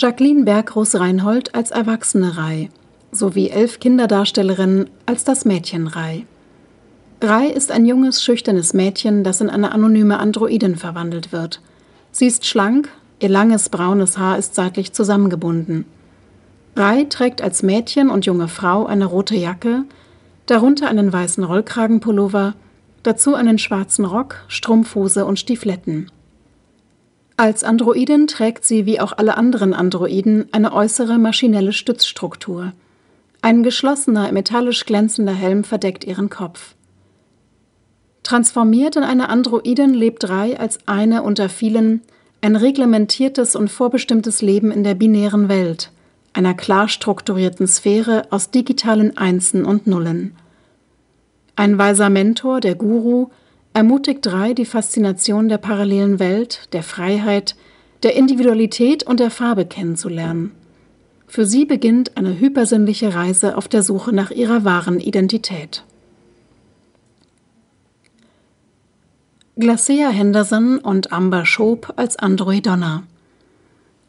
Jacqueline Berggroß-Reinhold als erwachsene Rai sowie elf Kinderdarstellerinnen als das Mädchen Rai. Rai ist ein junges, schüchternes Mädchen, das in eine anonyme Androidin verwandelt wird. Sie ist schlank, ihr langes braunes Haar ist seitlich zusammengebunden. Rai trägt als Mädchen und junge Frau eine rote Jacke, darunter einen weißen Rollkragenpullover, dazu einen schwarzen Rock, Strumpfhose und Stiefletten. Als Androidin trägt sie wie auch alle anderen Androiden eine äußere maschinelle Stützstruktur. Ein geschlossener, metallisch glänzender Helm verdeckt ihren Kopf. Transformiert in eine Androidin lebt Rai als eine unter vielen ein reglementiertes und vorbestimmtes Leben in der binären Welt, einer klar strukturierten Sphäre aus digitalen Einsen und Nullen. Ein weiser Mentor, der Guru, ermutigt Rai die Faszination der parallelen Welt, der Freiheit, der Individualität und der Farbe kennenzulernen. Für sie beginnt eine hypersinnliche Reise auf der Suche nach ihrer wahren Identität. Glacea Henderson und Amber Schob als Androidonna.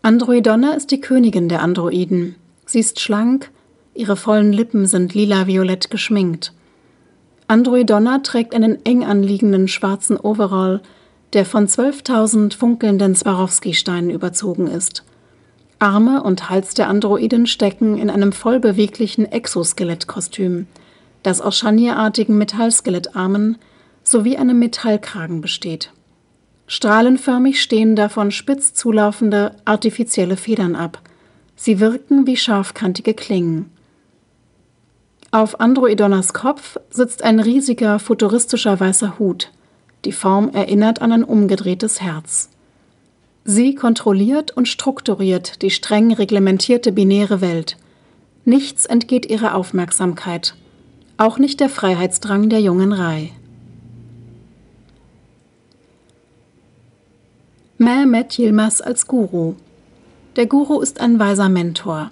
Androidonna ist die Königin der Androiden. Sie ist schlank, ihre vollen Lippen sind lila-violett geschminkt. Androidonna trägt einen eng anliegenden schwarzen Overall, der von 12.000 funkelnden Swarovski-Steinen überzogen ist. Arme und Hals der Androidin stecken in einem vollbeweglichen Exoskelettkostüm, das aus scharnierartigen Metallskelettarmen sowie einem Metallkragen besteht. Strahlenförmig stehen davon spitz zulaufende artifizielle Federn ab. Sie wirken wie scharfkantige Klingen. Auf Androidonnas Kopf sitzt ein riesiger futuristischer weißer Hut. Die Form erinnert an ein umgedrehtes Herz. Sie kontrolliert und strukturiert die streng reglementierte binäre Welt. Nichts entgeht ihrer Aufmerksamkeit, auch nicht der Freiheitsdrang der jungen Rai. Mehmet Yilmaz als Guru. Der Guru ist ein weiser Mentor.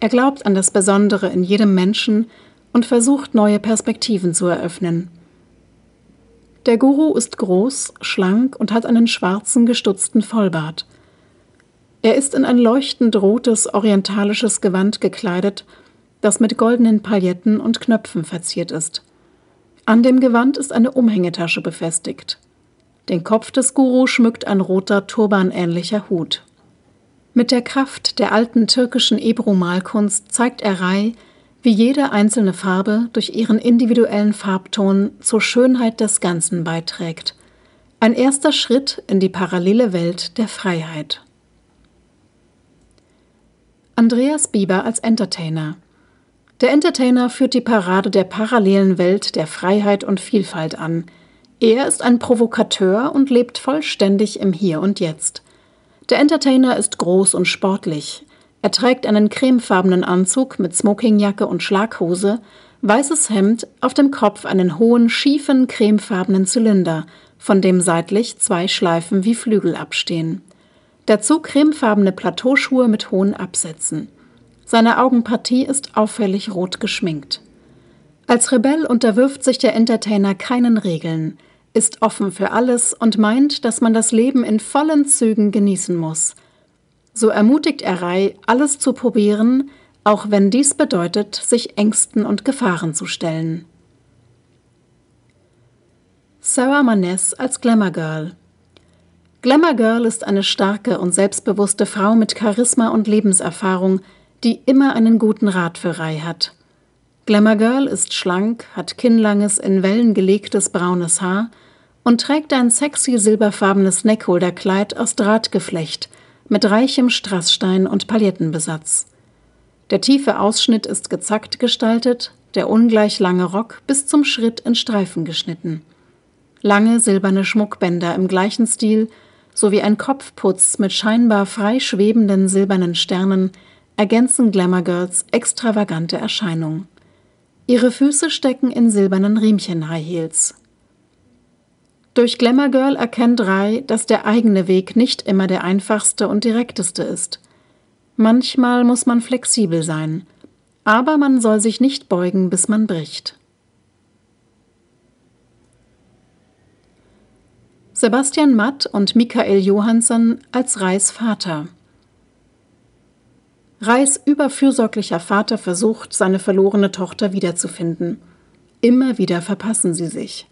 Er glaubt an das Besondere in jedem Menschen und versucht neue Perspektiven zu eröffnen. Der Guru ist groß, schlank und hat einen schwarzen, gestutzten Vollbart. Er ist in ein leuchtend rotes orientalisches Gewand gekleidet, das mit goldenen Pailletten und Knöpfen verziert ist. An dem Gewand ist eine Umhängetasche befestigt. Den Kopf des Guru schmückt ein roter, turbanähnlicher Hut. Mit der Kraft der alten türkischen Ebru-Malkunst zeigt er Rai, wie jede einzelne Farbe durch ihren individuellen Farbton zur Schönheit des Ganzen beiträgt. Ein erster Schritt in die parallele Welt der Freiheit. Andreas Bieber als Entertainer. Der Entertainer führt die Parade der parallelen Welt der Freiheit und Vielfalt an. Er ist ein Provokateur und lebt vollständig im Hier und Jetzt. Der Entertainer ist groß und sportlich. Er trägt einen cremefarbenen Anzug mit Smokingjacke und Schlaghose, weißes Hemd, auf dem Kopf einen hohen, schiefen, cremefarbenen Zylinder, von dem seitlich zwei Schleifen wie Flügel abstehen. Dazu cremefarbene Plateauschuhe mit hohen Absätzen. Seine Augenpartie ist auffällig rot geschminkt. Als Rebell unterwirft sich der Entertainer keinen Regeln, ist offen für alles und meint, dass man das Leben in vollen Zügen genießen muss – so ermutigt er Rai, alles zu probieren, auch wenn dies bedeutet, sich Ängsten und Gefahren zu stellen. Sarah Maness als Glamour Girl Glamour Girl ist eine starke und selbstbewusste Frau mit Charisma und Lebenserfahrung, die immer einen guten Rat für Rai hat. Glamour Girl ist schlank, hat kinnlanges, in Wellen gelegtes braunes Haar und trägt ein sexy silberfarbenes Neckholderkleid aus Drahtgeflecht – mit reichem Strassstein und Palettenbesatz. Der tiefe Ausschnitt ist gezackt gestaltet, der ungleich lange Rock bis zum Schritt in Streifen geschnitten. Lange silberne Schmuckbänder im gleichen Stil sowie ein Kopfputz mit scheinbar frei schwebenden silbernen Sternen ergänzen Glamour Girls extravagante Erscheinung. Ihre Füße stecken in silbernen Riemchen High Heels. Durch Glamour Girl erkennt Rai, dass der eigene Weg nicht immer der einfachste und direkteste ist. Manchmal muss man flexibel sein, aber man soll sich nicht beugen, bis man bricht. Sebastian Matt und Michael Johansson als Reis Vater. Reis überfürsorglicher Vater versucht, seine verlorene Tochter wiederzufinden. Immer wieder verpassen sie sich.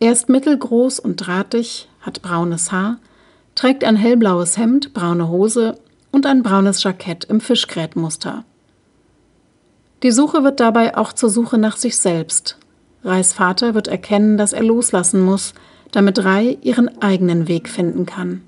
Er ist mittelgroß und drahtig, hat braunes Haar, trägt ein hellblaues Hemd, braune Hose und ein braunes Jackett im Fischgrätmuster. Die Suche wird dabei auch zur Suche nach sich selbst. Reis Vater wird erkennen, dass er loslassen muss, damit Rai ihren eigenen Weg finden kann.